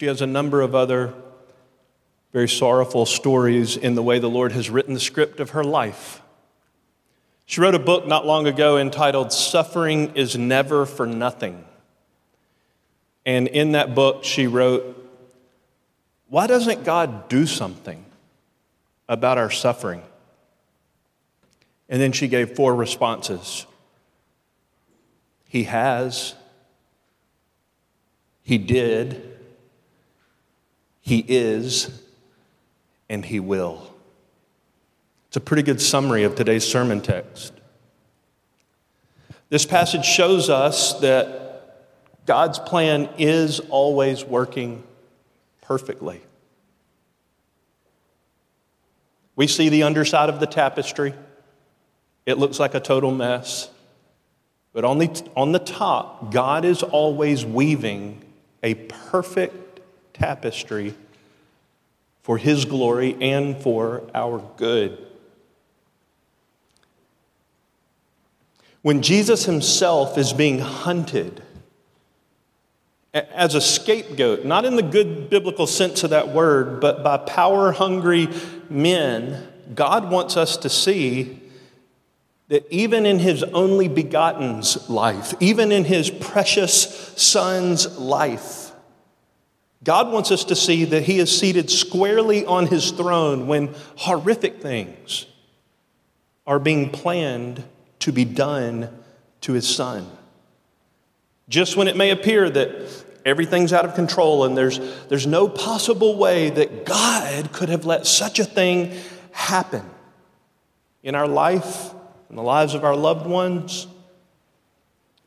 She has a number of other very sorrowful stories in the way the Lord has written the script of her life. She wrote a book not long ago entitled Suffering is Never for Nothing. And in that book, she wrote, Why doesn't God do something about our suffering? And then she gave four responses He has, He did, He is, and He will. It's a pretty good summary of today's sermon text. This passage shows us that God's plan is always working perfectly. We see the underside of the tapestry. It looks like a total mess. But on the, on the top, God is always weaving a perfect tapestry for His glory and for our good. When Jesus Himself is being hunted as a scapegoat, not in the good biblical sense of that word, but by power hungry men, God wants us to see that even in his only begotten's life, even in his precious son's life, God wants us to see that he is seated squarely on his throne when horrific things are being planned to be done to his son. Just when it may appear that everything's out of control and there's, there's no possible way that God could have let such a thing happen in our life, in the lives of our loved ones,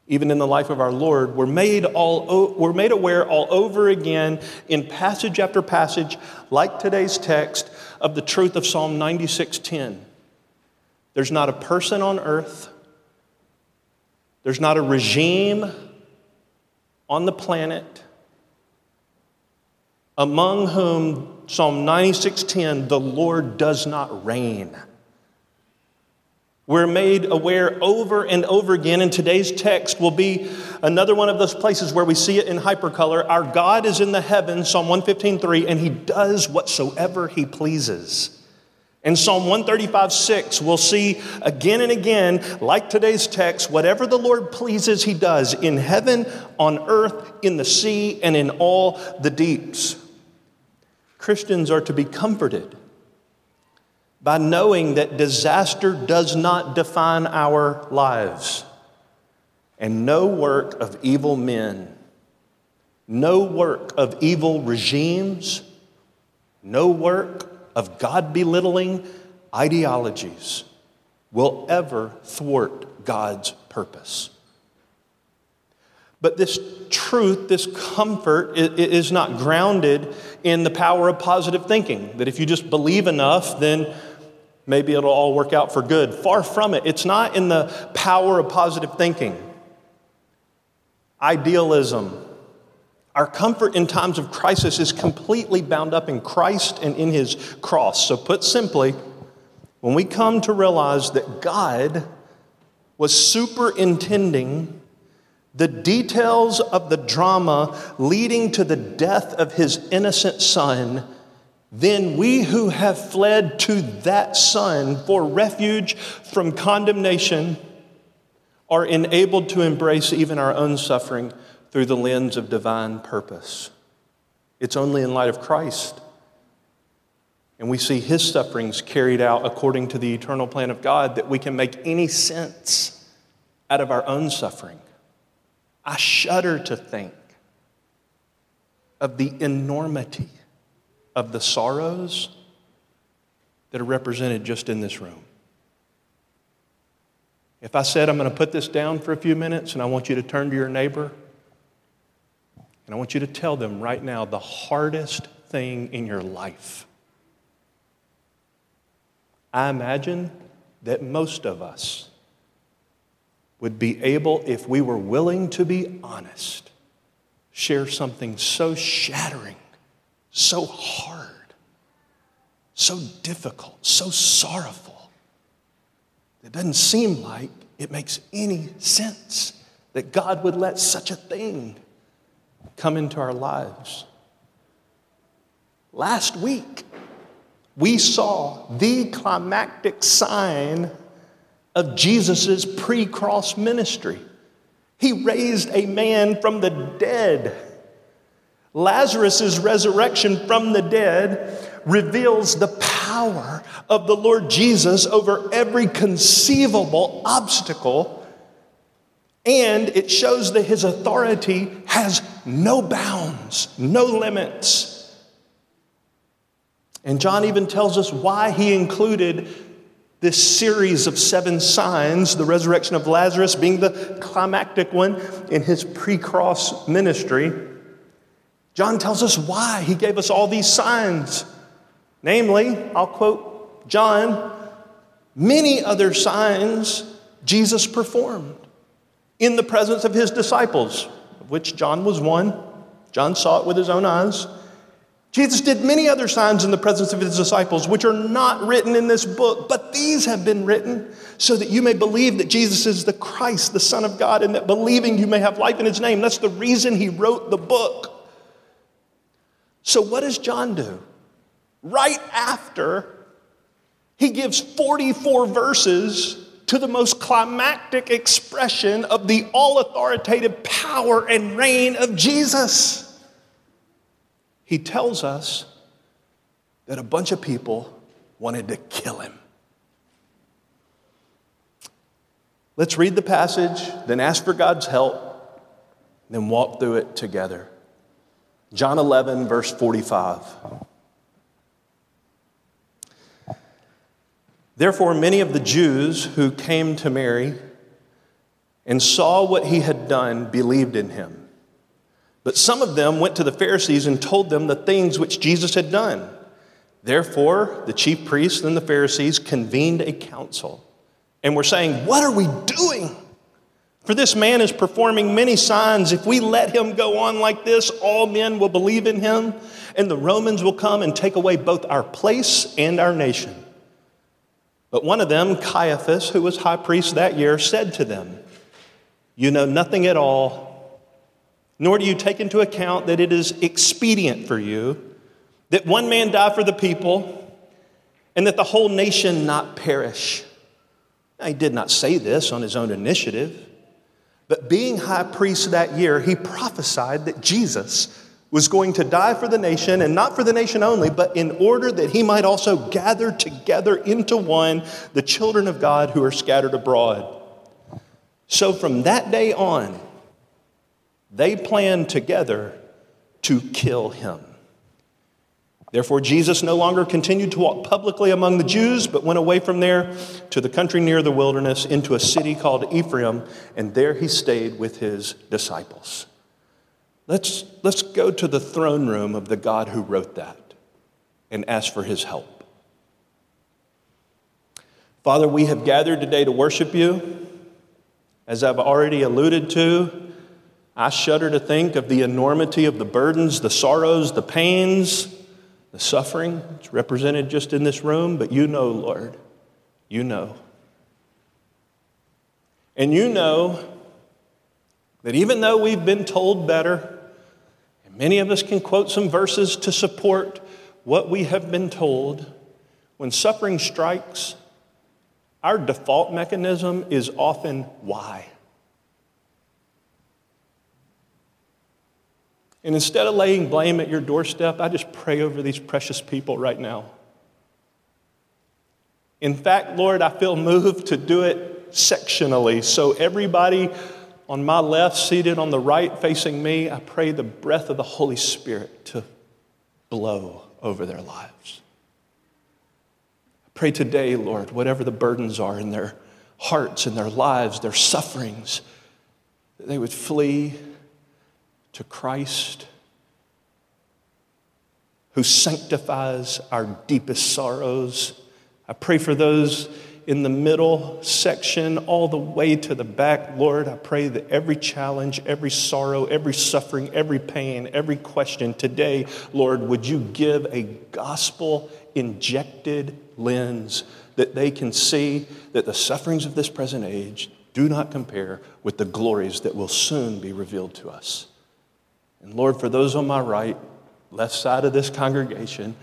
even in the life of our Lord, we're made, all, we're made aware all over again in passage after passage, like today's text, of the truth of Psalm 96:10. There's not a person on earth, there's not a regime on the planet among whom Psalm 96:10 the Lord does not reign. We're made aware over and over again, and today's text will be another one of those places where we see it in hypercolor. Our God is in the heavens, Psalm 115.3, and he does whatsoever he pleases. In Psalm 135, 6, we'll see again and again, like today's text, whatever the Lord pleases, he does in heaven, on earth, in the sea, and in all the deeps. Christians are to be comforted by knowing that disaster does not define our lives. And no work of evil men, no work of evil regimes, no work of God belittling ideologies will ever thwart God's purpose. But this truth, this comfort, is not grounded in the power of positive thinking. That if you just believe enough, then maybe it'll all work out for good. Far from it. It's not in the power of positive thinking, idealism. Our comfort in times of crisis is completely bound up in Christ and in his cross. So, put simply, when we come to realize that God was superintending the details of the drama leading to the death of his innocent son, then we who have fled to that Son for refuge from condemnation are enabled to embrace even our own suffering through the lens of divine purpose. It's only in light of Christ. And we see his sufferings carried out according to the eternal plan of God that we can make any sense out of our own suffering. I shudder to think of the enormity of the sorrows that are represented just in this room. If I said I'm going to put this down for a few minutes and I want you to turn to your neighbor and I want you to tell them right now the hardest thing in your life. I imagine that most of us would be able, if we were willing to be honest, share something so shattering so hard, so difficult, so sorrowful. It doesn't seem like it makes any sense that God would let such a thing come into our lives. Last week, we saw the climactic sign of Jesus' pre cross ministry. He raised a man from the dead. Lazarus' resurrection from the dead reveals the power of the Lord Jesus over every conceivable obstacle, and it shows that his authority has no bounds, no limits. And John even tells us why he included this series of seven signs, the resurrection of Lazarus being the climactic one in his pre cross ministry. John tells us why he gave us all these signs. Namely, I'll quote John, many other signs Jesus performed in the presence of his disciples, of which John was one. John saw it with his own eyes. Jesus did many other signs in the presence of his disciples, which are not written in this book, but these have been written so that you may believe that Jesus is the Christ, the Son of God, and that believing you may have life in his name. That's the reason he wrote the book. So, what does John do? Right after he gives 44 verses to the most climactic expression of the all authoritative power and reign of Jesus he tells us that a bunch of people wanted to kill him. Let's read the passage, then ask for God's help, then walk through it together. John 11, verse 45. Therefore, many of the Jews who came to Mary and saw what he had done believed in him. But some of them went to the Pharisees and told them the things which Jesus had done. Therefore, the chief priests and the Pharisees convened a council and were saying, What are we doing? For this man is performing many signs. If we let him go on like this, all men will believe in him, and the Romans will come and take away both our place and our nation. But one of them, Caiaphas, who was high priest that year, said to them, You know nothing at all nor do you take into account that it is expedient for you that one man die for the people and that the whole nation not perish. Now, he did not say this on his own initiative, but being high priest that year, he prophesied that Jesus was going to die for the nation, and not for the nation only, but in order that he might also gather together into one the children of God who are scattered abroad. So from that day on, they planned together to kill him. Therefore, Jesus no longer continued to walk publicly among the Jews, but went away from there to the country near the wilderness into a city called Ephraim, and there he stayed with his disciples. Let's, let's go to the throne room of the God who wrote that and ask for his help. Father, we have gathered today to worship you. As I've already alluded to, I shudder to think of the enormity of the burdens, the sorrows, the pains, the suffering. It's represented just in this room, but you know, Lord. You know. And you know that even though we've been told better, and many of us can quote some verses to support what we have been told, when suffering strikes, our default mechanism is often why. And instead of laying blame at your doorstep, I just pray over these precious people right now. In fact, Lord, I feel moved to do it sectionally. So everybody on my left, seated on the right, facing me, I pray the breath of the Holy Spirit to blow over their lives. I pray today, Lord, whatever the burdens are in their hearts and their lives, their sufferings, that they would flee to Christ who sanctifies our deepest sorrows. I pray for those in the middle section, all the way to the back. Lord, I pray that every challenge, every sorrow, every suffering, every pain, every question today, Lord, would you give a gospel injected lens that they can see that the sufferings of this present age do not compare with the glories that will soon be revealed to us. And Lord, for those on my right, left side of this congregation.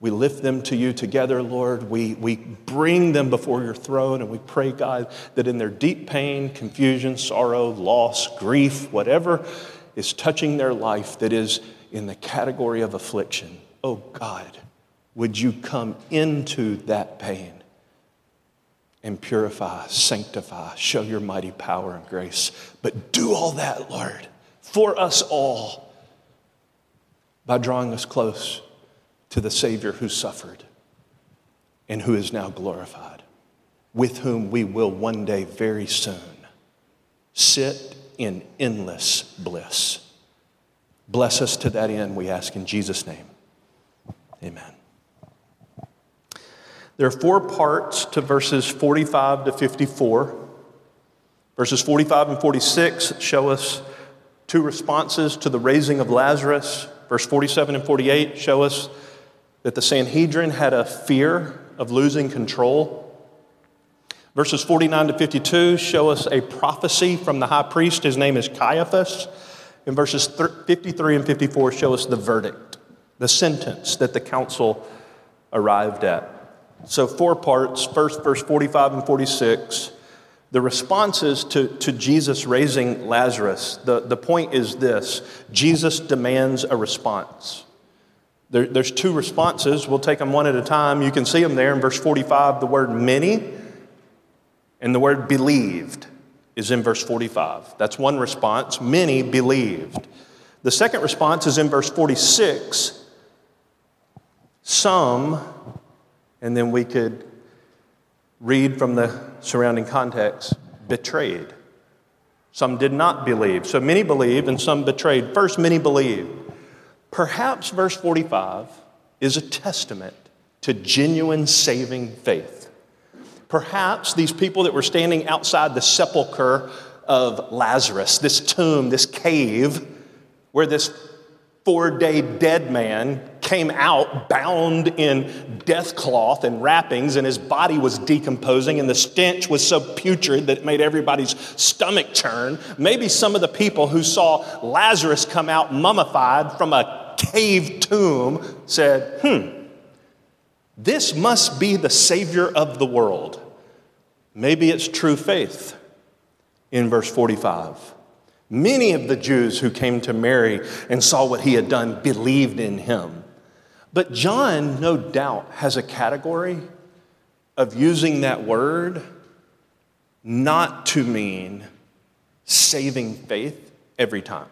We lift them to you together, Lord. We, we bring them before your throne and we pray, God, that in their deep pain, confusion, sorrow, loss, grief, whatever is touching their life that is in the category of affliction, oh God, would you come into that pain and purify, sanctify, show your mighty power and grace. But do all that, Lord, for us all by drawing us close to the Savior who suffered and who is now glorified, with whom we will one day very soon sit in endless bliss. Bless us to that end, we ask in Jesus' name. Amen. There are four parts to verses 45 to 54. Verses 45 and 46 show us two responses to the raising of Lazarus. Verse 47 and 48 show us that the Sanhedrin had a fear of losing control. Verses 49 to 52 show us a prophecy from the high priest. His name is Caiaphas. And verses 53 and 54 show us the verdict, the sentence that the council arrived at. So, four parts. First, verse 45 and 46. The responses to, to Jesus raising Lazarus, the, the point is this Jesus demands a response. There, there's two responses. We'll take them one at a time. You can see them there in verse 45, the word many and the word believed is in verse 45. That's one response. Many believed. The second response is in verse 46. Some and then we could read from the surrounding context betrayed. Some did not believe. So many believed and some betrayed. First, many believed. Perhaps verse 45 is a testament to genuine saving faith. Perhaps these people that were standing outside the sepulchre of Lazarus, this tomb, this cave, where this four day dead man came out bound in death cloth and wrappings, and his body was decomposing, and the stench was so putrid that it made everybody's stomach churn. Maybe some of the people who saw Lazarus come out mummified from a cave tomb said, hmm, this must be the Savior of the world. Maybe it's true faith in verse 45. Many of the Jews who came to Mary and saw what he had done believed in him. But John, no doubt, has a category of using that word not to mean saving faith every time.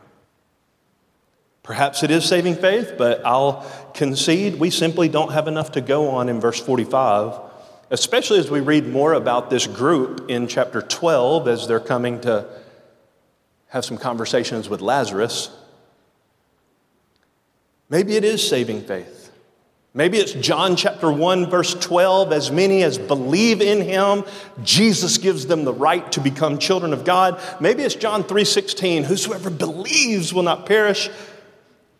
Perhaps it is saving faith, but I'll concede we simply don't have enough to go on in verse 45, especially as we read more about this group in chapter 12 as they're coming to have some conversations with Lazarus. Maybe it is saving faith. Maybe it's John chapter 1, verse 12. As many as believe in him, Jesus gives them the right to become children of God. Maybe it's John 3 16. Whosoever believes will not perish,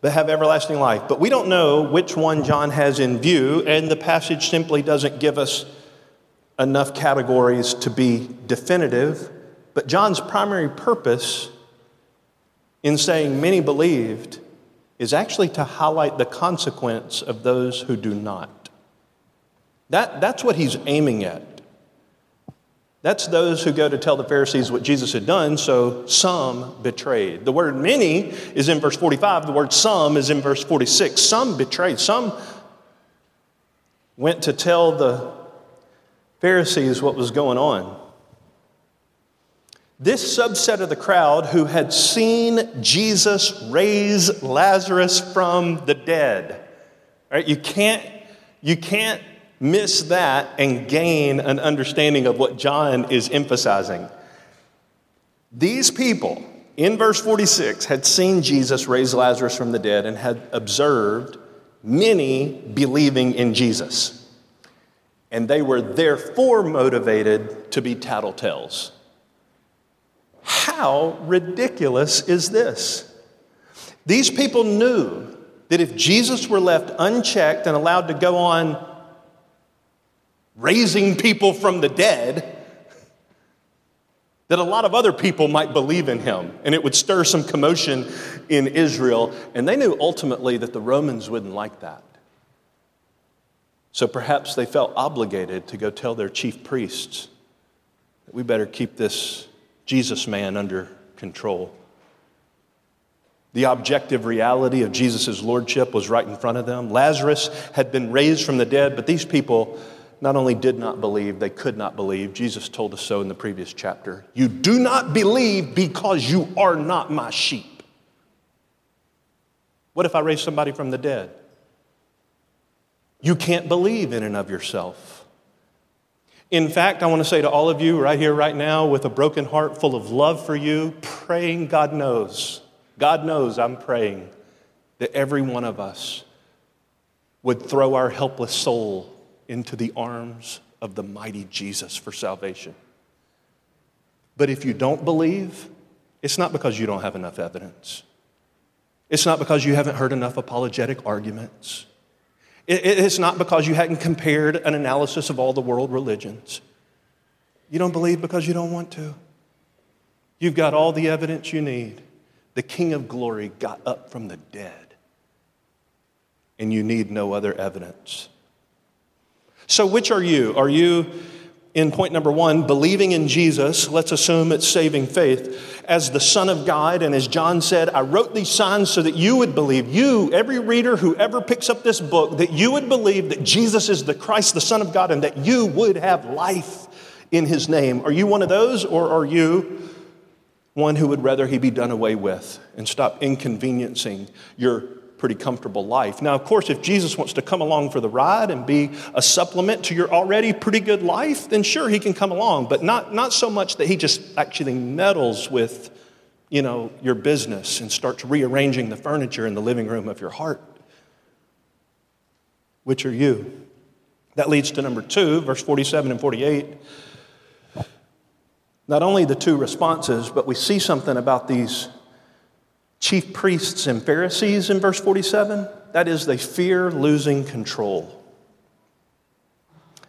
but have everlasting life. But we don't know which one John has in view, and the passage simply doesn't give us enough categories to be definitive. But John's primary purpose in saying many believed is actually to highlight the consequence of those who do not. That, that's what he's aiming at. That's those who go to tell the Pharisees what Jesus had done, so some betrayed. The word many is in verse 45, the word some is in verse 46. Some betrayed, some went to tell the Pharisees what was going on. This subset of the crowd who had seen Jesus raise Lazarus from the dead. Right? You can't, you can't miss that and gain an understanding of what John is emphasizing. These people in verse 46 had seen Jesus raise Lazarus from the dead and had observed many believing in Jesus. And they were therefore motivated to be tattletales. How ridiculous is this? These people knew that if Jesus were left unchecked and allowed to go on raising people from the dead, that a lot of other people might believe in him, and it would stir some commotion in Israel. And they knew ultimately that the Romans wouldn't like that. So perhaps they felt obligated to go tell their chief priests that we better keep this Jesus man under control. The objective reality of Jesus' lordship was right in front of them. Lazarus had been raised from the dead, but these people not only did not believe, they could not believe. Jesus told us so in the previous chapter. You do not believe because you are not my sheep. What if I raise somebody from the dead? You can't believe in and of yourself. In fact, I want to say to all of you right here, right now, with a broken heart full of love for you, praying God knows God knows I'm praying that every one of us would throw our helpless soul into the arms of the mighty Jesus for salvation. But if you don't believe, it's not because you don't have enough evidence. It's not because you haven't heard enough apologetic arguments. It's not because you hadn't compared an analysis of all the world religions. You don't believe because you don't want to. You've got all the evidence you need the King of glory got up from the dead, and you need no other evidence. So, which are you? Are you in point number one, believing in Jesus, let's assume it's saving faith, as the Son of God. And as John said, I wrote these signs so that you would believe, you, every reader who ever picks up this book, that you would believe that Jesus is the Christ, the Son of God, and that you would have life in his name. Are you one of those, or are you one who would rather he be done away with and stop inconveniencing your pretty comfortable life. Now, of course, if Jesus wants to come along for the ride and be a supplement to your already pretty good life, then sure, he can come along, but not, not so much that he just actually meddles with, you know, your business and starts rearranging the furniture in the living room of your heart. Which are you? That leads to number two, verse 47 and 48 not only the two responses, but we see something about these chief priests and Pharisees in verse 47. That is, they fear losing control.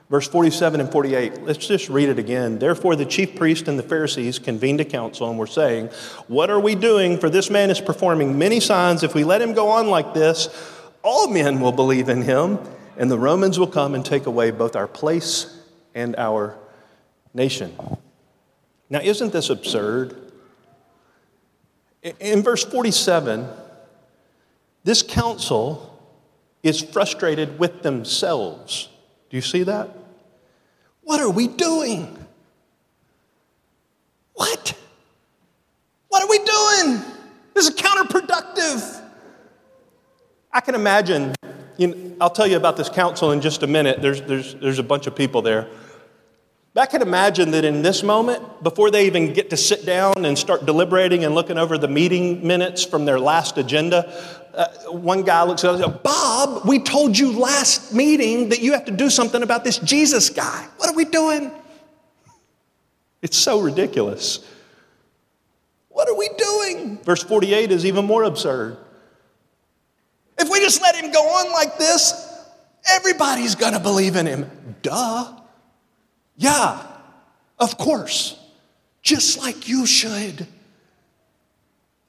Verse 47 and 48, let's just read it again. Therefore, the chief priest and the Pharisees convened a council and were saying, What are we doing? For this man is performing many signs. If we let him go on like this, all men will believe in him, and the Romans will come and take away both our place and our nation. Now, isn't this absurd? In verse 47, this council is frustrated with themselves. Do you see that? What are we doing? What? What are we doing? This is counterproductive. I can imagine, you know, I'll tell you about this council in just a minute. There's, there's, there's a bunch of people there. I can imagine that in this moment, before they even get to sit down and start deliberating and looking over the meeting minutes from their last agenda, uh, one guy looks at us and says, Bob, we told you last meeting that you have to do something about this Jesus guy. What are we doing? It's so ridiculous. What are we doing? Verse 48 is even more absurd. If we just let him go on like this, everybody's going to believe in him. Duh. Yeah, of course, just like you should.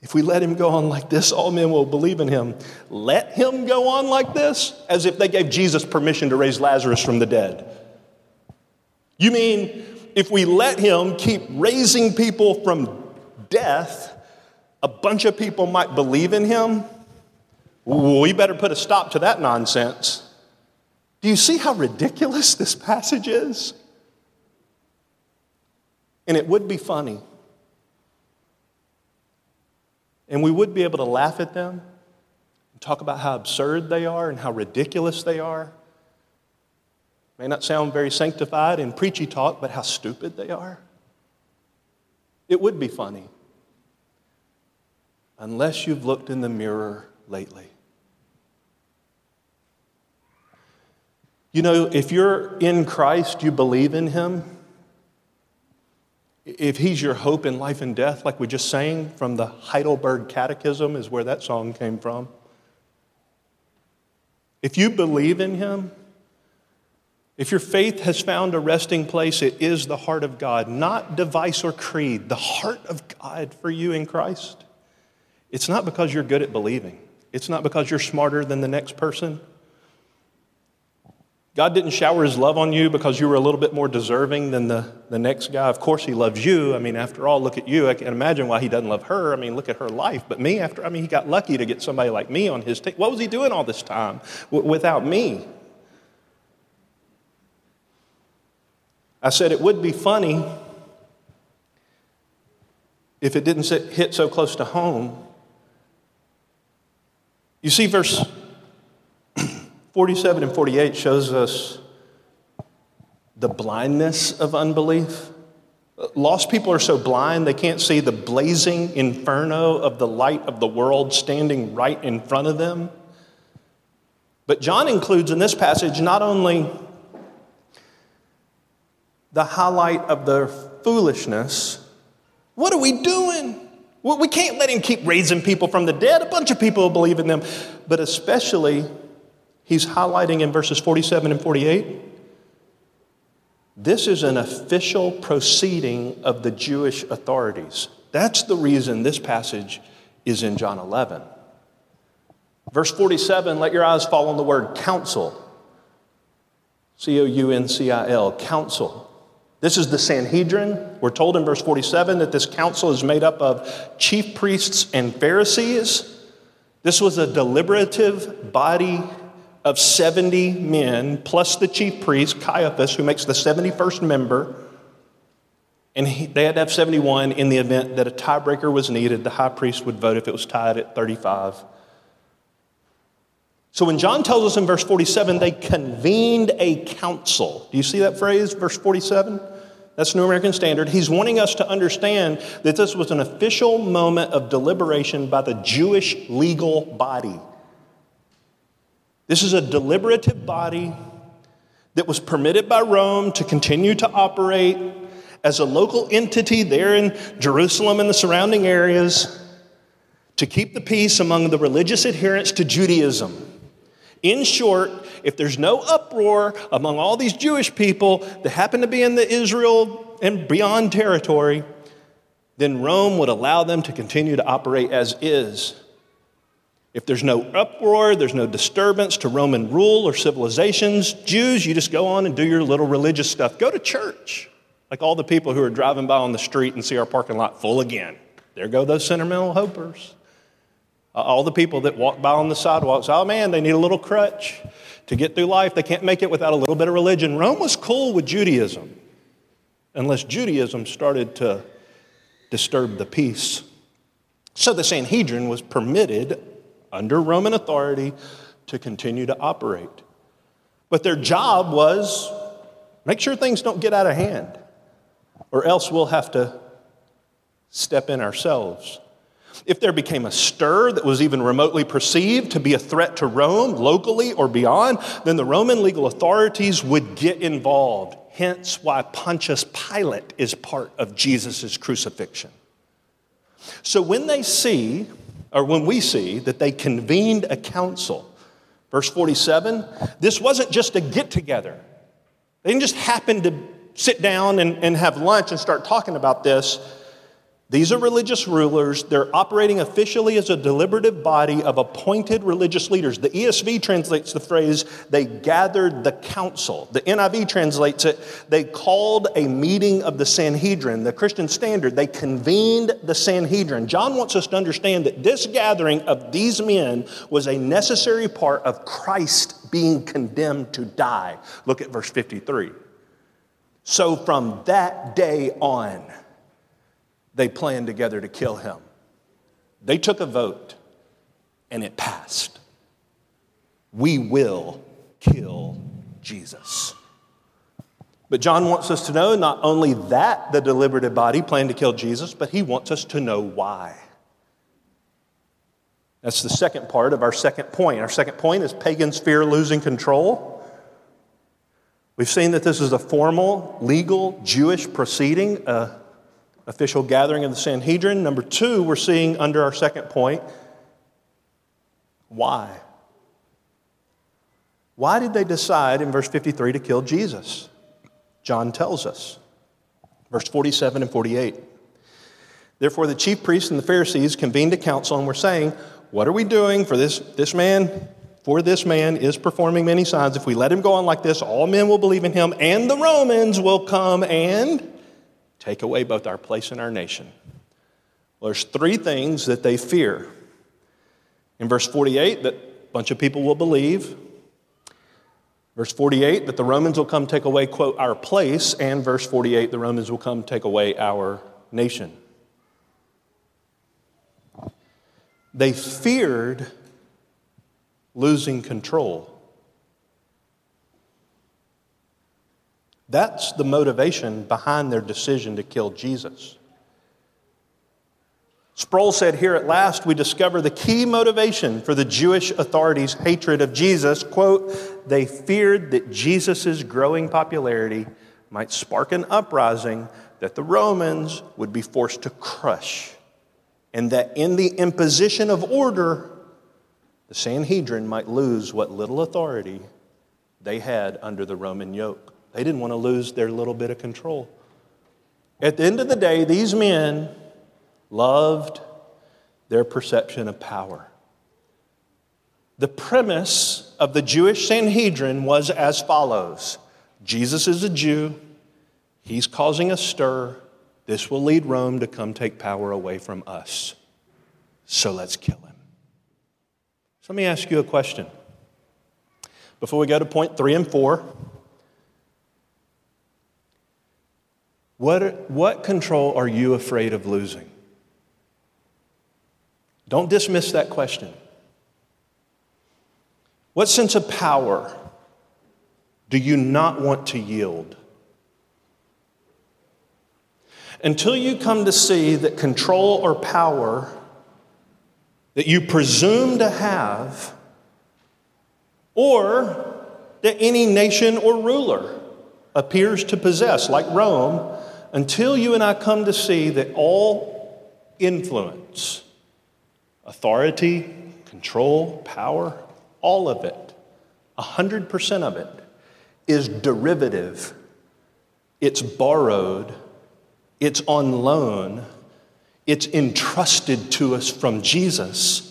If we let him go on like this, all men will believe in him. Let him go on like this, as if they gave Jesus permission to raise Lazarus from the dead. You mean if we let him keep raising people from death, a bunch of people might believe in him? We better put a stop to that nonsense. Do you see how ridiculous this passage is? And it would be funny. And we would be able to laugh at them and talk about how absurd they are and how ridiculous they are. May not sound very sanctified in preachy talk, but how stupid they are. It would be funny. Unless you've looked in the mirror lately. You know, if you're in Christ, you believe in Him, if he's your hope in life and death, like we just sang from the Heidelberg Catechism, is where that song came from. If you believe in him, If your faith has found a resting place, it is the heart of God, not device or creed, the heart of God for you in Christ. It's not because you're good at believing, it's not because you're smarter than the next person. God didn't shower his love on you because you were a little bit more deserving than the, the next guy. Of course, he loves you. I mean, after all, look at you. I can imagine why he doesn't love her. I mean, look at her life. But me, after, I mean, he got lucky to get somebody like me on his team. What was he doing all this time w- without me? I said it would be funny if it didn't hit so close to home. You see, verse 47 and 48 shows us the blindness of unbelief. Lost people are so blind they can't see the blazing inferno of the light of the world standing right in front of them. But John includes in this passage not only the highlight of their foolishness, what are we doing? Well, we can't let him keep raising people from the dead. A bunch of people believe in them, but especially he's highlighting in verses 47 and 48 this is an official proceeding of the Jewish authorities. That's the reason this passage is in John 11. Verse 47 let your eyes fall on the word council. C O U N C I L, council. This is the Sanhedrin. We're told in verse 47 that this council is made up of chief priests and Pharisees. This was a deliberative body of 70 men, plus the chief priest, Caiaphas, who makes the 71st member. And he, they had to have 71 in the event that a tiebreaker was needed. The high priest would vote if it was tied at 35. So when John tells us in verse 47, they convened a council. Do you see that phrase, verse 47? That's New American Standard. He's wanting us to understand that this was an official moment of deliberation by the Jewish legal body. This is a deliberative body that was permitted by Rome to continue to operate as a local entity there in Jerusalem and the surrounding areas to keep the peace among the religious adherents to Judaism. In short, if there's no uproar among all these Jewish people that happen to be in the Israel and beyond territory, then Rome would allow them to continue to operate as is. If there's no uproar, there's no disturbance to Roman rule or civilizations, Jews, you just go on and do your little religious stuff. Go to church. Like all the people who are driving by on the street and see our parking lot full again. There go those sentimental hopers. Uh, all the people that walk by on the sidewalks, oh man, they need a little crutch to get through life. They can't make it without a little bit of religion. Rome was cool with Judaism, unless Judaism started to disturb the peace. So the Sanhedrin was permitted under Roman authority to continue to operate. But their job was make sure things don't get out of hand, or else we'll have to step in ourselves. If there became a stir that was even remotely perceived to be a threat to Rome, locally or beyond, then the Roman legal authorities would get involved. Hence why Pontius Pilate is part of Jesus' crucifixion. So when they see or when we see that they convened a council. Verse 47, this wasn't just a get together. They didn't just happen to sit down and, and have lunch and start talking about this. These are religious rulers. They're operating officially as a deliberative body of appointed religious leaders. The ESV translates the phrase, they gathered the council. The NIV translates it, they called a meeting of the Sanhedrin, the Christian standard. They convened the Sanhedrin. John wants us to understand that this gathering of these men was a necessary part of Christ being condemned to die. Look at verse 53. So from that day on, they planned together to kill him. They took a vote and it passed. We will kill Jesus. But John wants us to know not only that the deliberative body planned to kill Jesus, but he wants us to know why. That's the second part of our second point. Our second point is pagans fear losing control. We've seen that this is a formal, legal, Jewish proceeding, a official gathering of the Sanhedrin. Number two, we're seeing under our second point why. Why did they decide in verse 53 to kill Jesus? John tells us. Verse 47 and 48. Therefore, the chief priests and the Pharisees convened a council and were saying, What are we doing for this, this man? For this man is performing many signs. If we let him go on like this, all men will believe in him, and the Romans will come and take away both our place and our nation. Well, there's three things that they fear. In verse 48, that a bunch of people will believe. Verse 48, that the Romans will come take away, quote, our place. And verse 48, the Romans will come take away our nation. They feared losing control. That's the motivation behind their decision to kill Jesus. Sproul said, Here at last we discover the key motivation for the Jewish authorities' hatred of Jesus. Quote, they feared that Jesus' growing popularity might spark an uprising that the Romans would be forced to crush, and that in the imposition of order, the Sanhedrin might lose what little authority they had under the Roman yoke. They didn't want to lose their little bit of control. At the end of the day, these men loved their perception of power. The premise of the Jewish Sanhedrin was as follows Jesus is a Jew, he's causing a stir. This will lead Rome to come take power away from us. So let's kill him. So let me ask you a question. Before we go to point three and four, what, what control are you afraid of losing? Don't dismiss that question. What sense of power do you not want to yield? Until you come to see that control or power that you presume to have, or that any nation or ruler appears to possess, like Rome, until you and I come to see that all influence, authority, control, power, all of it, 100% of it, is derivative, it's borrowed, it's on loan, it's entrusted to us from Jesus,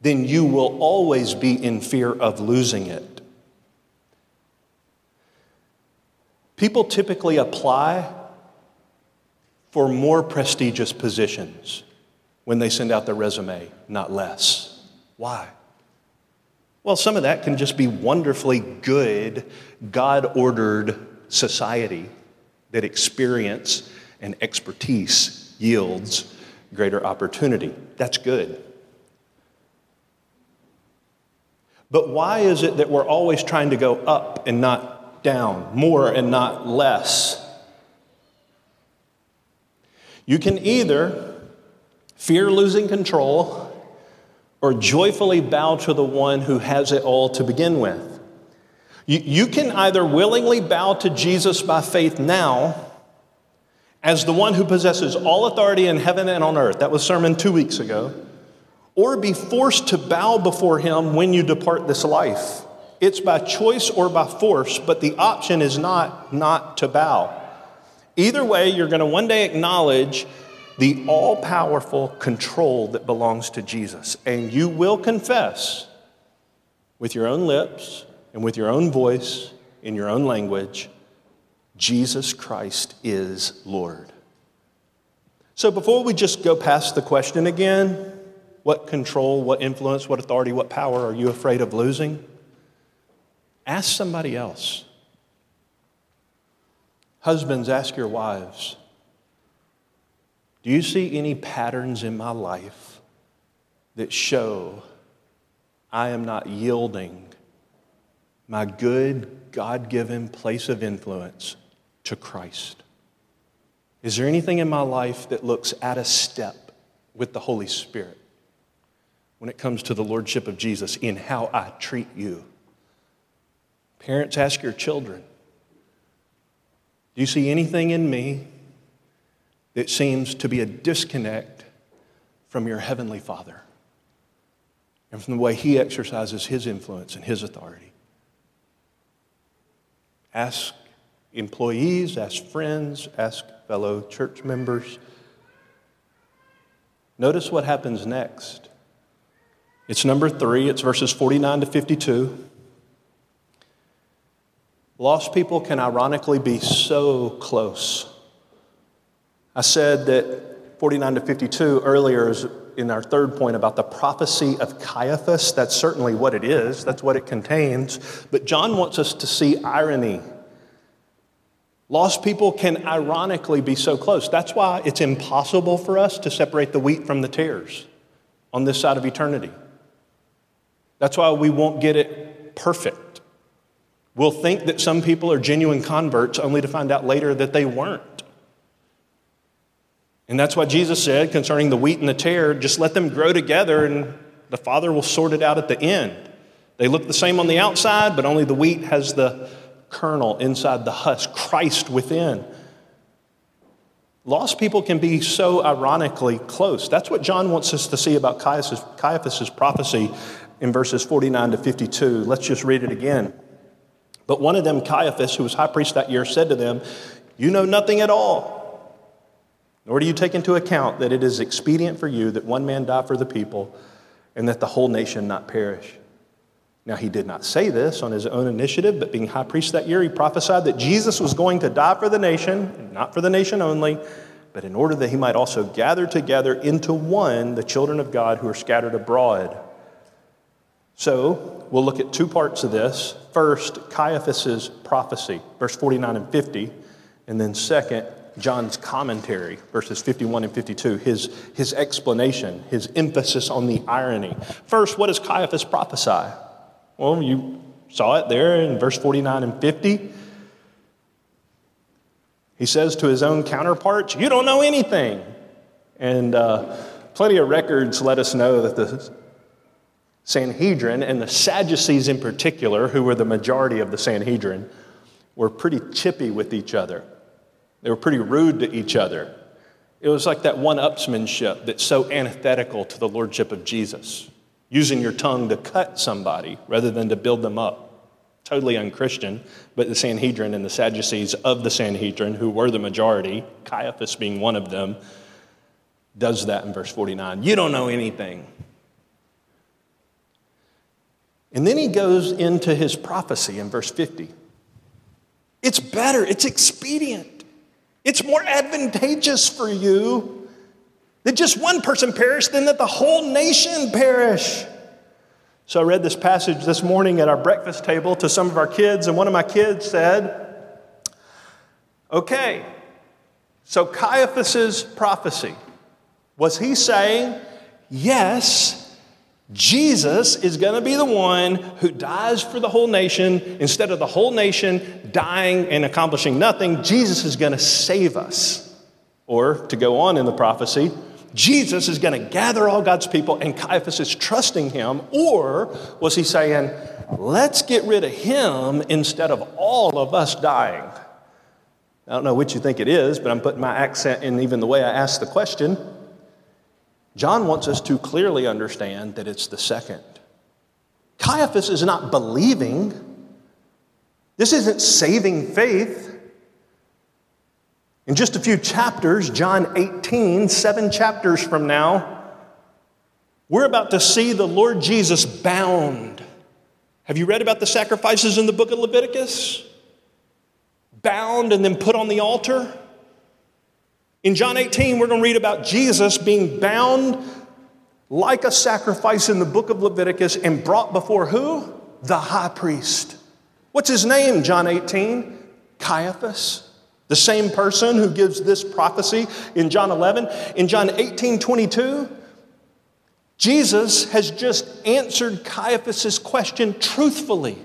then you will always be in fear of losing it. People typically apply for more prestigious positions when they send out their resume, not less. Why? Well, some of that can just be wonderfully good, God ordered society that experience and expertise yields greater opportunity. That's good. But why is it that we're always trying to go up and not down, more and not less? You can either fear losing control, or joyfully bow to the one who has it all to begin with. You, you can either willingly bow to Jesus by faith now as the one who possesses all authority in heaven and on earth. That was sermon two weeks ago. Or be forced to bow before him when you depart this life. It's by choice or by force, but the option is not not to bow. Either way, you're going to one day acknowledge the all powerful control that belongs to Jesus. And you will confess with your own lips and with your own voice in your own language Jesus Christ is Lord. So before we just go past the question again, what control, what influence, what authority, what power are you afraid of losing? Ask somebody else. Husbands, ask your wives. Do you see any patterns in my life that show I am not yielding my good, God given place of influence to Christ? Is there anything in my life that looks out of step with the Holy Spirit when it comes to the Lordship of Jesus in how I treat you? Parents, ask your children Do you see anything in me that seems to be a disconnect from your Heavenly Father and from the way He exercises His influence and His authority. Ask employees, ask friends, ask fellow church members. Notice what happens next. It's number three, it's verses 49 to 52. Lost people can ironically be so close. I said that 49 to 52 earlier is in our third point about the prophecy of Caiaphas. That's certainly what it is, that's what it contains. But John wants us to see irony. Lost people can ironically be so close. That's why it's impossible for us to separate the wheat from the tares on this side of eternity. That's why we won't get it perfect. We'll think that some people are genuine converts only to find out later that they weren't. And that's what Jesus said concerning the wheat and the tare just let them grow together and the Father will sort it out at the end. They look the same on the outside, but only the wheat has the kernel inside the husk, Christ within. Lost people can be so ironically close. That's what John wants us to see about Caiaphas' prophecy in verses 49 to 52. Let's just read it again. But one of them, Caiaphas, who was high priest that year, said to them, You know nothing at all, nor do you take into account that it is expedient for you that one man die for the people, and that the whole nation not perish. Now, he did not say this on his own initiative, but being high priest that year, he prophesied that Jesus was going to die for the nation, not for the nation only, but in order that he might also gather together into one the children of God who are scattered abroad. So, we'll look at two parts of this. First, Caiaphas' prophecy, verse 49 and 50, and then second, John's commentary, verses 51 and 52, his, his explanation, his emphasis on the irony. First, what does Caiaphas prophesy? Well, you saw it there in verse 49 and 50. He says to his own counterparts, You don't know anything. And uh, plenty of records let us know that the Sanhedrin, and the Sadducees in particular, who were the majority of the Sanhedrin, were pretty chippy with each other. They were pretty rude to each other. It was like that one upsmanship that's so antithetical to the lordship of Jesus, using your tongue to cut somebody rather than to build them up. Totally unchristian, but the Sanhedrin and the Sadducees of the Sanhedrin, who were the majority, Caiaphas being one of them, does that in verse 49. You don't know anything. And then he goes into his prophecy in verse 50. It's better, it's expedient, it's more advantageous for you that just one person perish than that the whole nation perish. So I read this passage this morning at our breakfast table to some of our kids, and one of my kids said, Okay, so Caiaphas's prophecy, was he saying, Yes, Jesus is going to be the one who dies for the whole nation. Instead of the whole nation dying and accomplishing nothing, Jesus is going to save us. Or, to go on in the prophecy, Jesus is going to gather all God's people and Caiaphas is trusting him. Or was he saying, let's get rid of him instead of all of us dying? I don't know which you think it is, but I'm putting my accent in even the way I ask the question. John wants us to clearly understand that it's the second. Caiaphas is not believing. This isn't saving faith. In just a few chapters, John 18, seven chapters from now, we're about to see the Lord Jesus bound. Have you read about the sacrifices in the book of Leviticus? Bound and then put on the altar? In John 18, we're going to read about Jesus being bound like a sacrifice in the book of Leviticus and brought before who? The high priest. What's his name, John 18? Caiaphas. The same person who gives this prophecy in John 11. In John 18, 22, Jesus has just answered Caiaphas' question truthfully.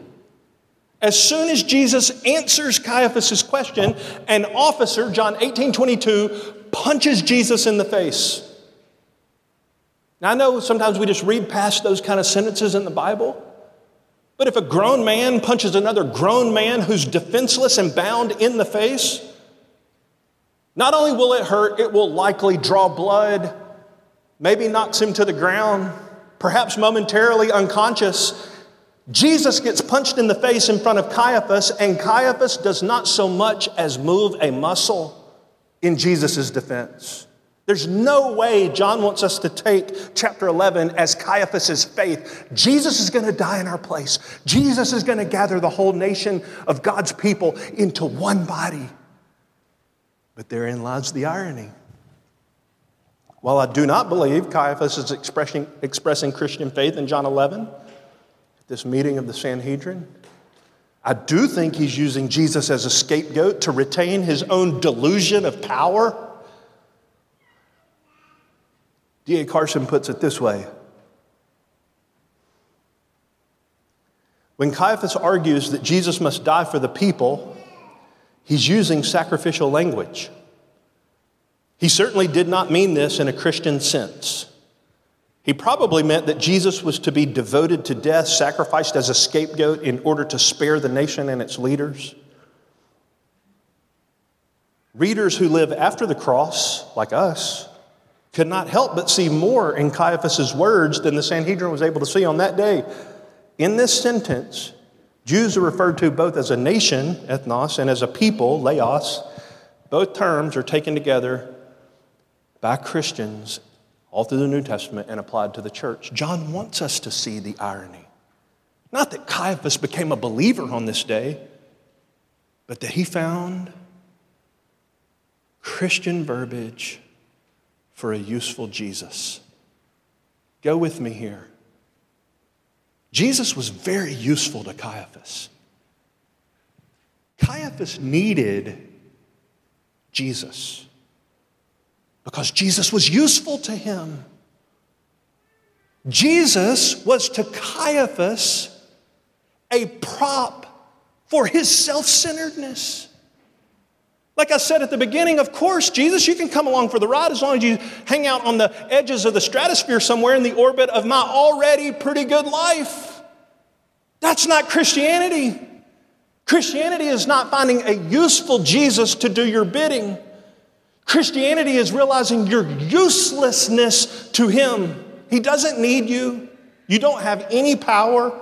As soon as Jesus answers Caiaphas' question, an officer, John 18 22, punches Jesus in the face. Now, I know sometimes we just read past those kind of sentences in the Bible, but if a grown man punches another grown man who's defenseless and bound in the face, not only will it hurt, it will likely draw blood, maybe knocks him to the ground, perhaps momentarily unconscious, Jesus gets punched in the face in front of Caiaphas, and Caiaphas does not so much as move a muscle in Jesus' defense. There's no way John wants us to take chapter 11 as Caiaphas' faith. Jesus is going to die in our place. Jesus is going to gather the whole nation of God's people into one body. But therein lies the irony. While I do not believe Caiaphas is expressing, expressing Christian faith in John 11, at this meeting of the Sanhedrin, I do think he's using Jesus as a scapegoat to retain his own delusion of power D.A. Carson puts it this way When Caiaphas argues that Jesus must die for the people, he's using sacrificial language. He certainly did not mean this in a Christian sense. He probably meant that Jesus was to be devoted to death, sacrificed as a scapegoat in order to spare the nation and its leaders. Readers who live after the cross, like us, could not help but see more in Caiaphas' words than the Sanhedrin was able to see on that day. In this sentence, Jews are referred to both as a nation, ethnos, and as a people, laos. Both terms are taken together by Christians all through the New Testament and applied to the church. John wants us to see the irony. Not that Caiaphas became a believer on this day, but that he found Christian verbiage for a useful Jesus. Go with me here. Jesus was very useful to Caiaphas. Caiaphas needed Jesus because Jesus was useful to him. Jesus was to Caiaphas a prop for his self centeredness. Like I said at the beginning, of course, Jesus, you can come along for the ride as long as you hang out on the edges of the stratosphere somewhere in the orbit of my already pretty good life. That's not Christianity. Christianity is not finding a useful Jesus to do your bidding. Christianity is realizing your uselessness to Him. He doesn't need you. You don't have any power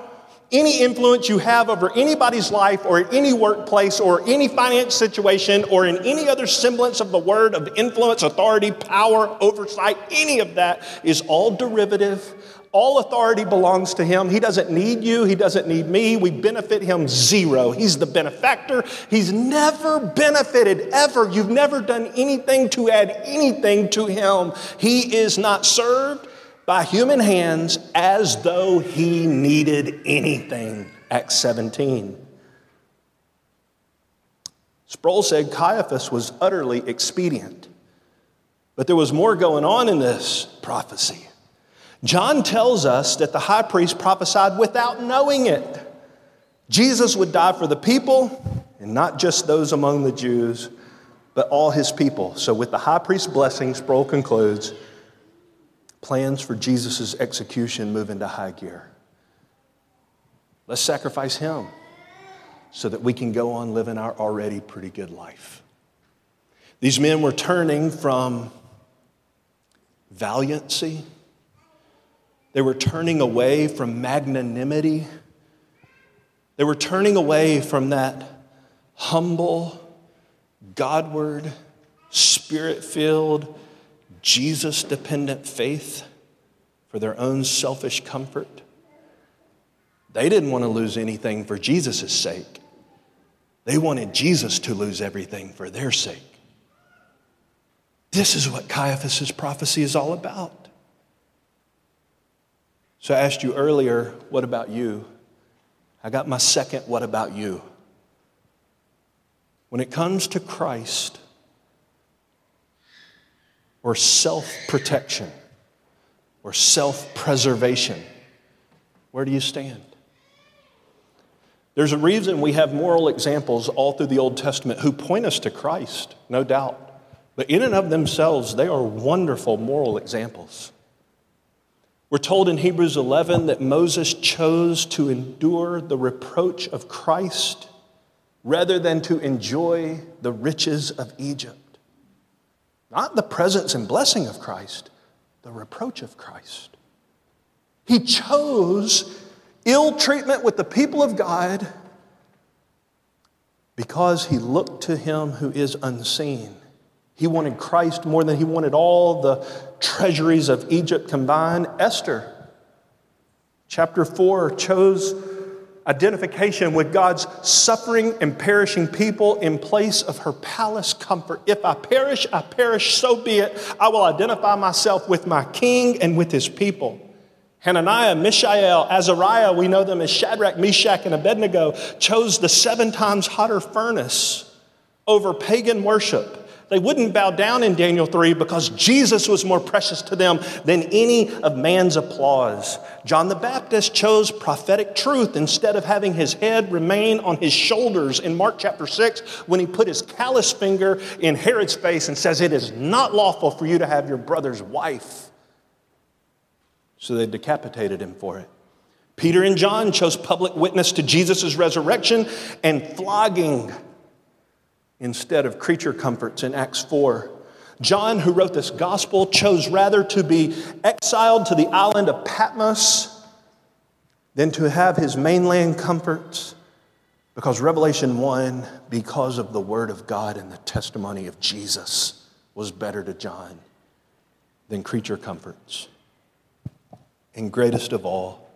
any influence you have over anybody's life or any workplace or any finance situation or in any other semblance of the word of influence, authority, power, oversight, any of that is all derivative. All authority belongs to him. He doesn't need you. He doesn't need me. We benefit him zero. He's the benefactor. He's never benefited ever. You've never done anything to add anything to him. He is not served by human hands as though he needed anything. Acts 17. Sproul said Caiaphas was utterly expedient. But there was more going on in this prophecy. John tells us that the high priest prophesied without knowing it. Jesus would die for the people, and not just those among the Jews, but all his people. So, with the high priest's blessing, Sproul concludes plans for Jesus' execution move into high gear. Let's sacrifice him so that we can go on living our already pretty good life. These men were turning from valiancy, they were turning away from magnanimity, they were turning away from that humble, Godward, spirit filled, Jesus dependent faith for their own selfish comfort. They didn't want to lose anything for Jesus' sake. They wanted Jesus to lose everything for their sake. This is what Caiaphas' prophecy is all about. So I asked you earlier, what about you? I got my second, what about you? When it comes to Christ, or self protection or self preservation? Where do you stand? There's a reason we have moral examples all through the Old Testament who point us to Christ, no doubt. But in and of themselves, they are wonderful moral examples. We're told in Hebrews 11 that Moses chose to endure the reproach of Christ rather than to enjoy the riches of Egypt. Not the presence and blessing of Christ, the reproach of Christ. He chose ill treatment with the people of God because he looked to him who is unseen. He wanted Christ more than he wanted all the treasuries of Egypt combined. Esther, chapter 4, chose identification with God's suffering and perishing people in place of her palace comfort. If I perish, I perish, so be it. I will identify myself with my king and with his people. Hananiah, Mishael, Azariah, we know them as Shadrach, Meshach, and Abednego, chose the seven times hotter furnace over pagan worship. They wouldn't bow down in Daniel 3 because Jesus was more precious to them than any of man's applause. John the Baptist chose prophetic truth instead of having his head remain on his shoulders in Mark chapter 6 when he put his callous finger in Herod's face and says, It is not lawful for you to have your brother's wife. So they decapitated him for it. Peter and John chose public witness to Jesus' resurrection and flogging instead of creature comforts in Acts 4. John, who wrote this gospel, chose rather to be exiled to the island of Patmos than to have his mainland comforts because Revelation 1, because of the word of God and the testimony of Jesus, was better to John than creature comforts. And greatest of all,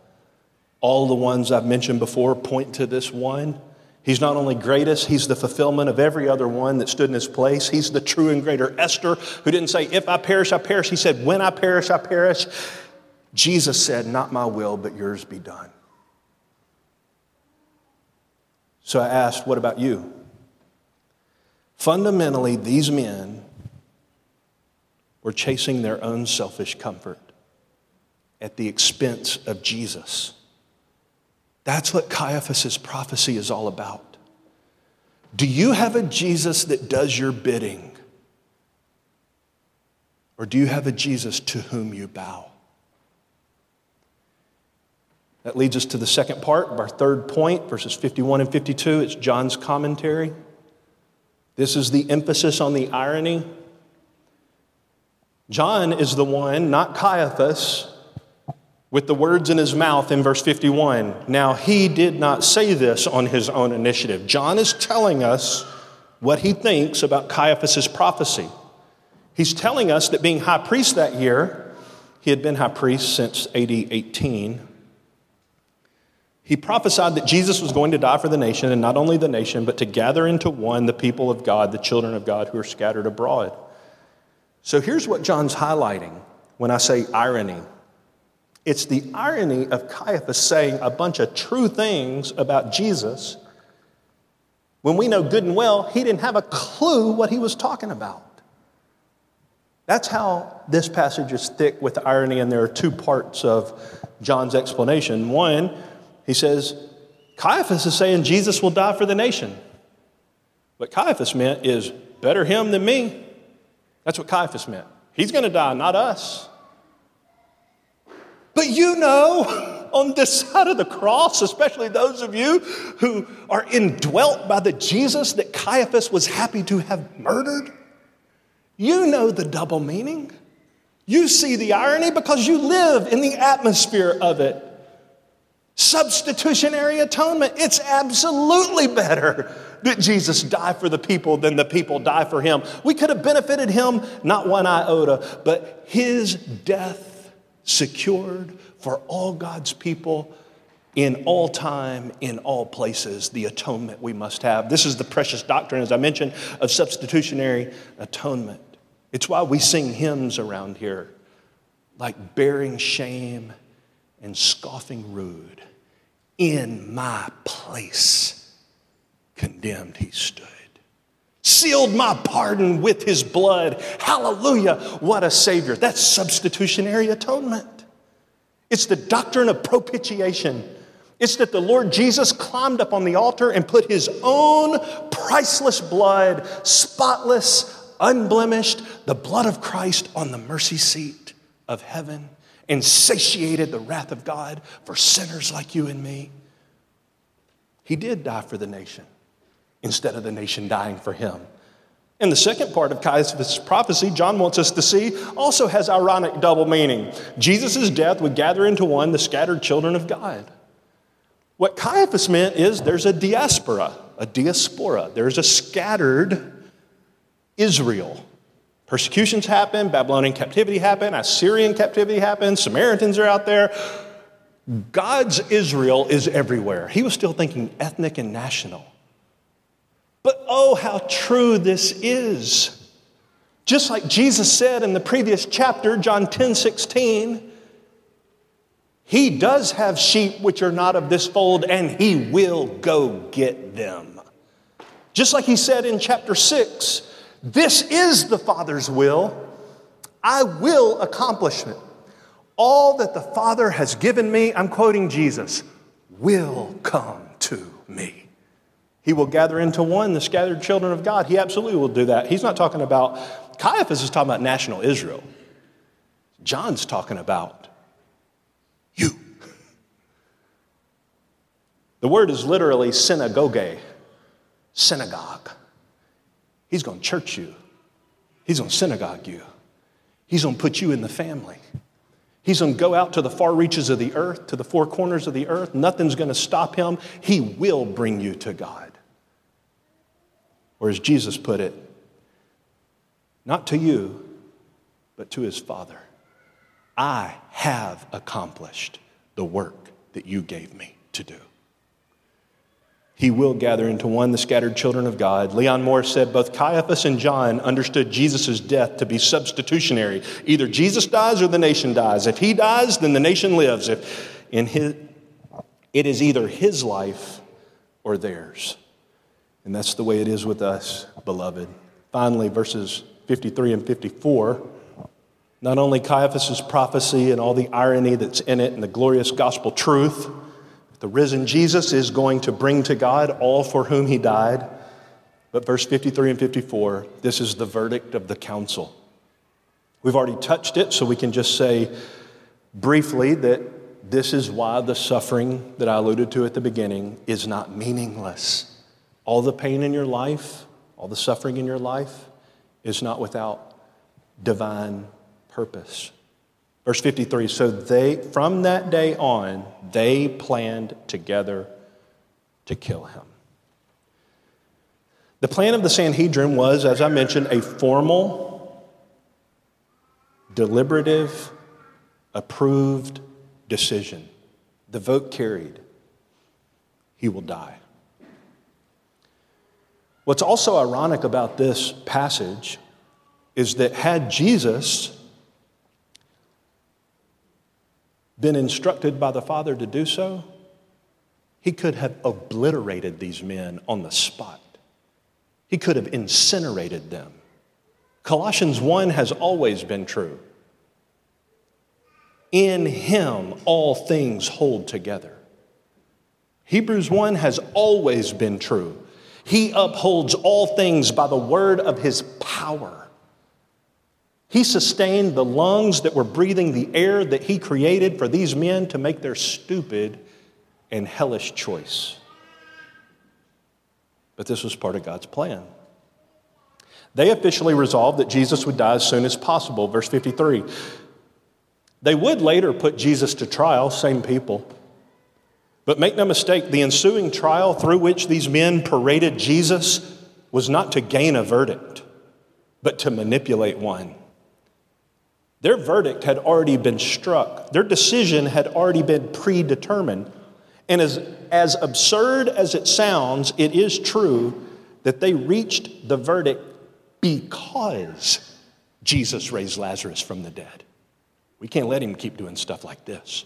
all the ones I've mentioned before point to this one He's not only greatest, he's the fulfillment of every other one that stood in his place. He's the true and greater Esther who didn't say, If I perish, I perish. He said, When I perish, I perish. Jesus said, Not my will, but yours be done. So I asked, What about you? Fundamentally, these men were chasing their own selfish comfort at the expense of Jesus. That's what Caiaphas' prophecy is all about. Do you have a Jesus that does your bidding? Or do you have a Jesus to whom you bow? That leads us to the second part of our third point, verses 51 and 52. It's John's commentary. This is the emphasis on the irony. John is the one, not Caiaphas, with the words in his mouth in verse 51. Now, he did not say this on his own initiative. John is telling us what he thinks about Caiaphas' prophecy. He's telling us that being high priest that year, he had been high priest since AD 18. He prophesied that Jesus was going to die for the nation, and not only the nation, but to gather into one the people of God, the children of God who are scattered abroad. So here's what John's highlighting when I say irony. It's the irony of Caiaphas saying a bunch of true things about Jesus when we know good and well he didn't have a clue what he was talking about. That's how this passage is thick with irony, and there are two parts of John's explanation. One, he says, Caiaphas is saying Jesus will die for the nation. What Caiaphas meant is better him than me. That's what Caiaphas meant. He's going to die, not us. But you know, on this side of the cross, especially those of you who are indwelt by the Jesus that Caiaphas was happy to have murdered, you know the double meaning. You see the irony because you live in the atmosphere of it. Substitutionary atonement, it's absolutely better that Jesus die for the people than the people die for him. We could have benefited him not one iota, but his death secured for all God's people in all time, in all places, the atonement we must have. This is the precious doctrine, as I mentioned, of substitutionary atonement. It's why we sing hymns around here, like bearing shame and scoffing rude. In my place, condemned he stood sealed my pardon with his blood. Hallelujah. What a Savior. That's substitutionary atonement. It's the doctrine of propitiation. It's that the Lord Jesus climbed up on the altar and put his own priceless blood, spotless, unblemished, the blood of Christ on the mercy seat of heaven and satiated the wrath of God for sinners like you and me. He did die for the nation instead of the nation dying for him. And the second part of Caiaphas' prophecy, John wants us to see, also has ironic double meaning. Jesus' death would gather into one the scattered children of God. What Caiaphas meant is there's a diaspora, a diaspora. There's a scattered Israel. Persecutions happen, Babylonian captivity happened, Assyrian captivity happened, Samaritans are out there. God's Israel is everywhere. He was still thinking ethnic and national. But oh, how true this is. Just like Jesus said in the previous chapter, John 10 16, he does have sheep which are not of this fold, and he will go get them. Just like he said in chapter 6, this is the Father's will. I will accomplish it. All that the Father has given me, I'm quoting Jesus, will come to me. He will gather into one the scattered children of God. He absolutely will do that. He's not talking about Caiaphas is talking about national Israel. John's talking about you. The word is literally synagogue, synagogue. He's going to church you, he's going to synagogue you, he's going to put you in the family. He's going to go out to the far reaches of the earth, to the four corners of the earth. Nothing's going to stop him. He will bring you to God. Or as Jesus put it, not to you, but to his Father. I have accomplished the work that you gave me to do. He will gather into one the scattered children of God. Leon Morris said both Caiaphas and John understood Jesus' death to be substitutionary. Either Jesus dies or the nation dies. If he dies, then the nation lives. If in his, it is either his life or theirs. And that's the way it is with us, beloved. Finally, verses 53 and 54. Not only Caiaphas' prophecy and all the irony that's in it and the glorious gospel truth, the risen Jesus is going to bring to God all for whom he died. But verse 53 and 54, this is the verdict of the council. We've already touched it, so we can just say briefly that this is why the suffering that I alluded to at the beginning is not meaningless. All the pain in your life, all the suffering in your life, is not without divine purpose. Verse 53 So they, from that day on, they planned together to kill him. The plan of the Sanhedrin was, as I mentioned, a formal, deliberative, approved decision. The vote carried. He will die. What's also ironic about this passage is that had Jesus been instructed by the Father to do so, he could have obliterated these men on the spot. He could have incinerated them. Colossians 1 has always been true. In him, all things hold together. Hebrews 1 has always been true. He upholds all things by the word of his power. He sustained the lungs that were breathing the air that he created for these men to make their stupid and hellish choice. But this was part of God's plan. They officially resolved that Jesus would die as soon as possible. Verse 53. They would later put Jesus to trial, same people. But make no mistake, the ensuing trial through which these men paraded Jesus was not to gain a verdict, but to manipulate one. Their verdict had already been struck, their decision had already been predetermined. And as, as absurd as it sounds, it is true that they reached the verdict because Jesus raised Lazarus from the dead. We can't let him keep doing stuff like this.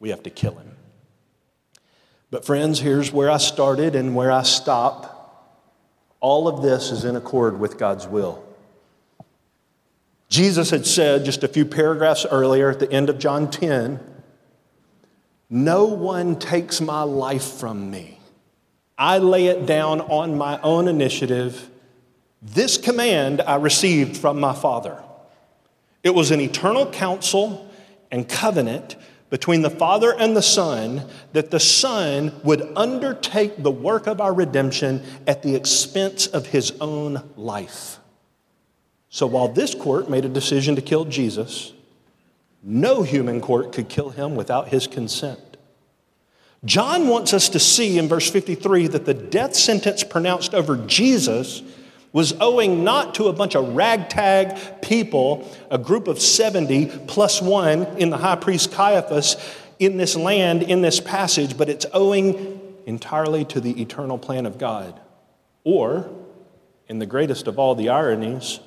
We have to kill him. But, friends, here's where I started and where I stop. All of this is in accord with God's will. Jesus had said just a few paragraphs earlier at the end of John 10 No one takes my life from me. I lay it down on my own initiative. This command I received from my Father. It was an eternal counsel and covenant between the Father and the Son that the Son would undertake the work of our redemption at the expense of his own life. So while this court made a decision to kill Jesus, no human court could kill him without his consent. John wants us to see in verse 53 that the death sentence pronounced over Jesus was owing not to a bunch of ragtag people, a group of 70 plus one in the high priest Caiaphas in this land, in this passage, but it's owing entirely to the eternal plan of God. Or, in the greatest of all the ironies,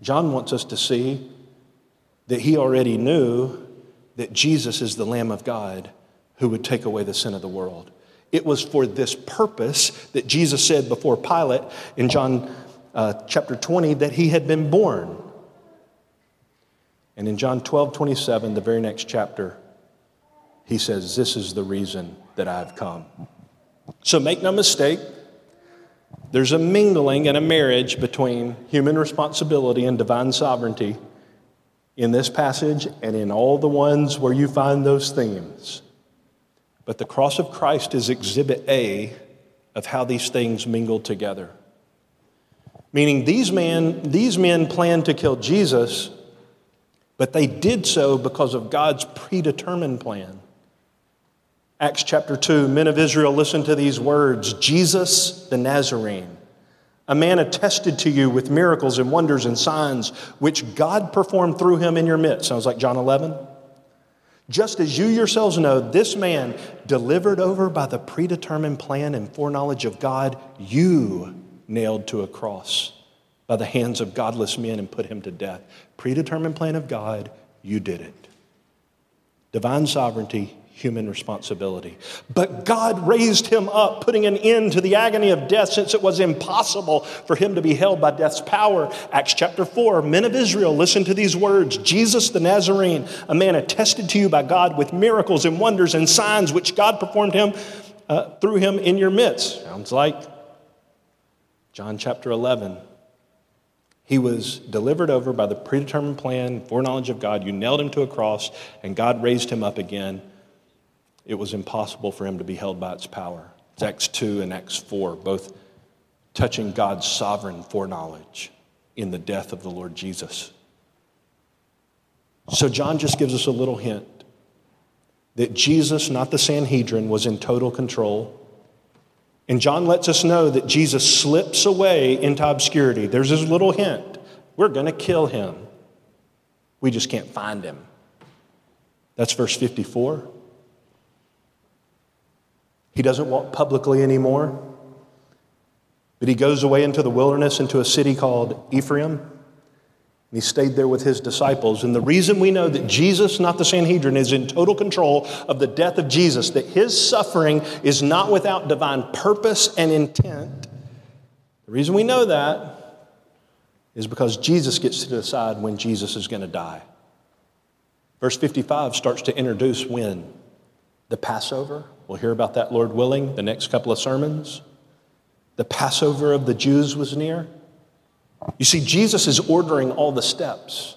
John wants us to see that he already knew that Jesus is the Lamb of God who would take away the sin of the world. It was for this purpose that Jesus said before Pilate in John uh, chapter 20 that he had been born. And in John 12, 27, the very next chapter, he says, This is the reason that I've come. So make no mistake, there's a mingling and a marriage between human responsibility and divine sovereignty in this passage and in all the ones where you find those themes. But the cross of Christ is exhibit A of how these things mingle together. Meaning, these men, these men planned to kill Jesus, but they did so because of God's predetermined plan. Acts chapter 2 Men of Israel, listen to these words Jesus the Nazarene, a man attested to you with miracles and wonders and signs, which God performed through him in your midst. Sounds like John 11. Just as you yourselves know, this man, delivered over by the predetermined plan and foreknowledge of God, you nailed to a cross by the hands of godless men and put him to death. Predetermined plan of God, you did it. Divine sovereignty, human responsibility. But God raised him up, putting an end to the agony of death since it was impossible for him to be held by death's power. Acts chapter 4 Men of Israel, listen to these words Jesus the Nazarene, a man attested to you by God with miracles and wonders and signs which God performed him uh, through him in your midst. Sounds like John chapter 11. He was delivered over by the predetermined plan, foreknowledge of God. You nailed him to a cross, and God raised him up again. It was impossible for him to be held by its power. It's Acts 2 and Acts 4, both touching God's sovereign foreknowledge in the death of the Lord Jesus. So, John just gives us a little hint that Jesus, not the Sanhedrin, was in total control and John lets us know that Jesus slips away into obscurity. There's this little hint we're going to kill him. We just can't find him. That's verse 54. He doesn't walk publicly anymore, but he goes away into the wilderness, into a city called Ephraim. And he stayed there with his disciples. And the reason we know that Jesus, not the Sanhedrin, is in total control of the death of Jesus, that his suffering is not without divine purpose and intent, the reason we know that is because Jesus gets to decide when Jesus is going to die. Verse 55 starts to introduce when? The Passover. We'll hear about that, Lord willing, the next couple of sermons. The Passover of the Jews was near. You see, Jesus is ordering all the steps.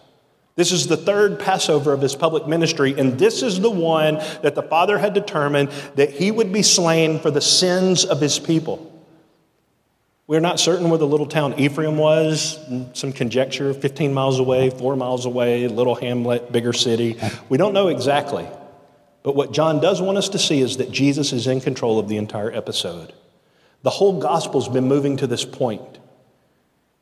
This is the third Passover of his public ministry, and this is the one that the Father had determined that he would be slain for the sins of his people. We're not certain where the little town Ephraim was, some conjecture 15 miles away, four miles away, little hamlet, bigger city. We don't know exactly. But what John does want us to see is that Jesus is in control of the entire episode. The whole gospel's been moving to this point.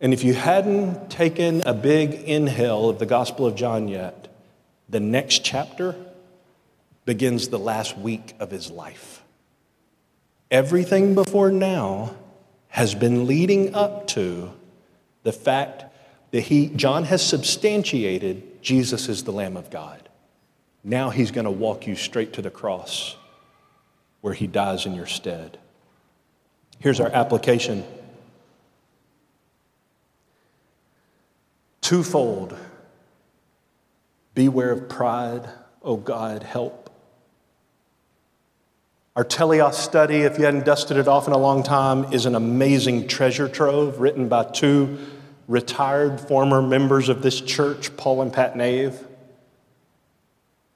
And if you hadn't taken a big inhale of the Gospel of John yet, the next chapter begins the last week of his life. Everything before now has been leading up to the fact that he, John has substantiated Jesus is the Lamb of God. Now he's going to walk you straight to the cross where he dies in your stead. Here's our application Twofold beware of pride, oh God, help. Our Teleios study, if you hadn't dusted it off in a long time, is an amazing treasure trove written by two retired former members of this church, Paul and Pat Nave.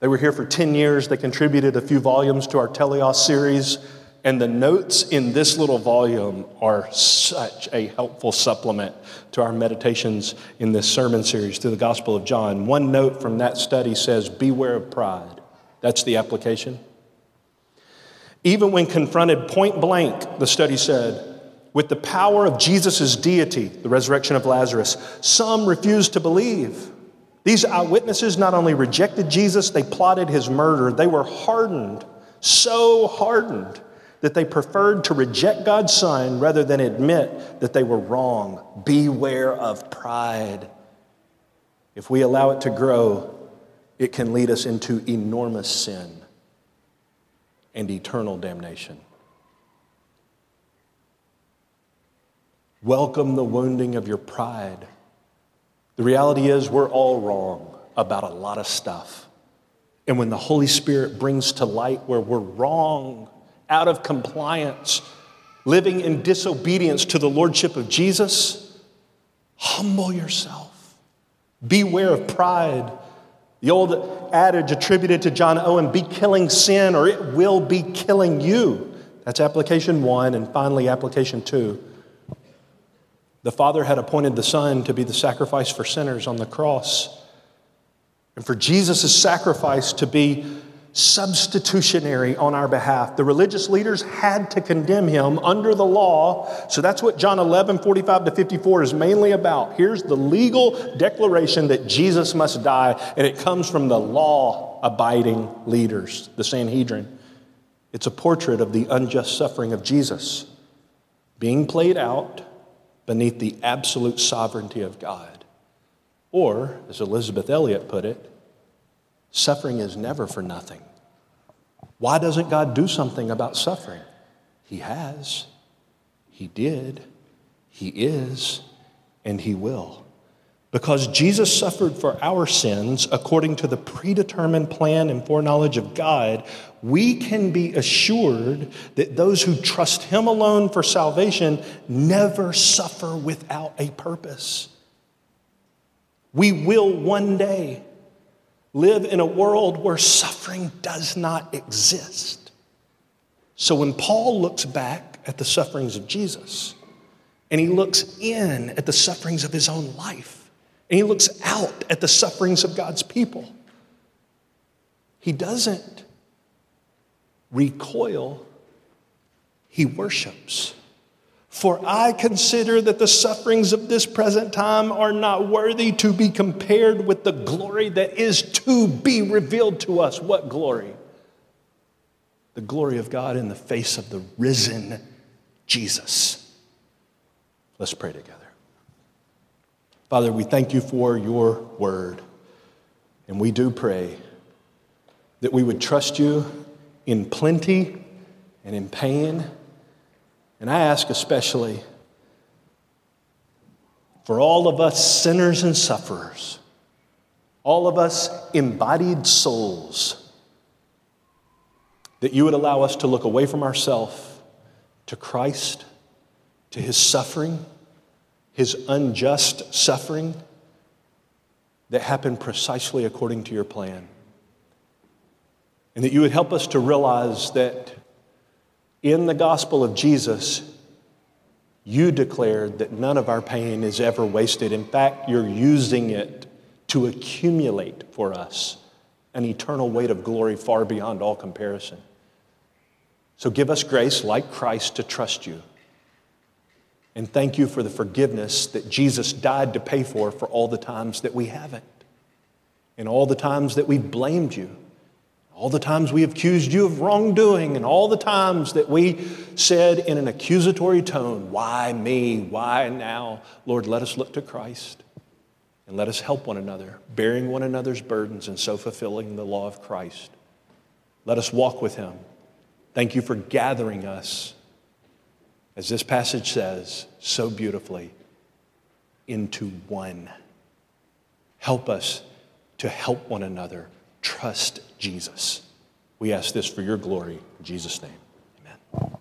They were here for 10 years. They contributed a few volumes to our Teleios series. And the notes in this little volume are such a helpful supplement to our meditations in this sermon series through the Gospel of John. One note from that study says, Beware of pride. That's the application. Even when confronted point blank, the study said, with the power of Jesus' deity, the resurrection of Lazarus, some refused to believe. These eyewitnesses not only rejected Jesus, they plotted his murder. They were hardened, so hardened, that they preferred to reject God's Son rather than admit that they were wrong. Beware of pride. If we allow it to grow, it can lead us into enormous sin and eternal damnation. Welcome the wounding of your pride. The reality is, we're all wrong about a lot of stuff. And when the Holy Spirit brings to light where we're wrong, out of compliance, living in disobedience to the Lordship of Jesus, humble yourself. Beware of pride. The old adage attributed to John Owen be killing sin or it will be killing you. That's application one. And finally, application two. The Father had appointed the Son to be the sacrifice for sinners on the cross. And for Jesus' sacrifice to be substitutionary on our behalf. The religious leaders had to condemn him under the law. So that's what John 11, 45 to 54 is mainly about. Here's the legal declaration that Jesus must die, and it comes from the law abiding leaders, the Sanhedrin. It's a portrait of the unjust suffering of Jesus being played out beneath the absolute sovereignty of God. Or, as Elisabeth Elliot put it, suffering is never for nothing. Why doesn't God do something about suffering? He has, He did, He is, and He will. Because Jesus suffered for our sins according to the predetermined plan and foreknowledge of God, we can be assured that those who trust Him alone for salvation never suffer without a purpose. We will one day live in a world where suffering does not exist. So when Paul looks back at the sufferings of Jesus, and he looks in at the sufferings of his own life, and he looks out at the sufferings of God's people, he doesn't recoil, he worships. For I consider that the sufferings of this present time are not worthy to be compared with the glory that is to be revealed to us. What glory? The glory of God in the face of the risen Jesus. Let's pray together. Father, we thank you for your word. And we do pray that we would trust you in plenty and in pain and I ask especially for all of us sinners and sufferers, all of us embodied souls, that you would allow us to look away from ourselves to Christ, to his suffering, his unjust suffering that happened precisely according to your plan. And that you would help us to realize that in the gospel of Jesus, you declared that none of our pain is ever wasted. In fact, you're using it to accumulate for us an eternal weight of glory far beyond all comparison. So give us grace, like Christ, to trust you. And thank you for the forgiveness that Jesus died to pay for for all the times that we haven't, and all the times that we've blamed you all the times we accused you of wrongdoing, and all the times that we said in an accusatory tone, Why me? Why now? Lord, let us look to Christ and let us help one another, bearing one another's burdens and so fulfilling the law of Christ. Let us walk with Him. Thank you for gathering us, as this passage says so beautifully, into one. Help us to help one another trust Jesus. We ask this for your glory. In Jesus' name, amen.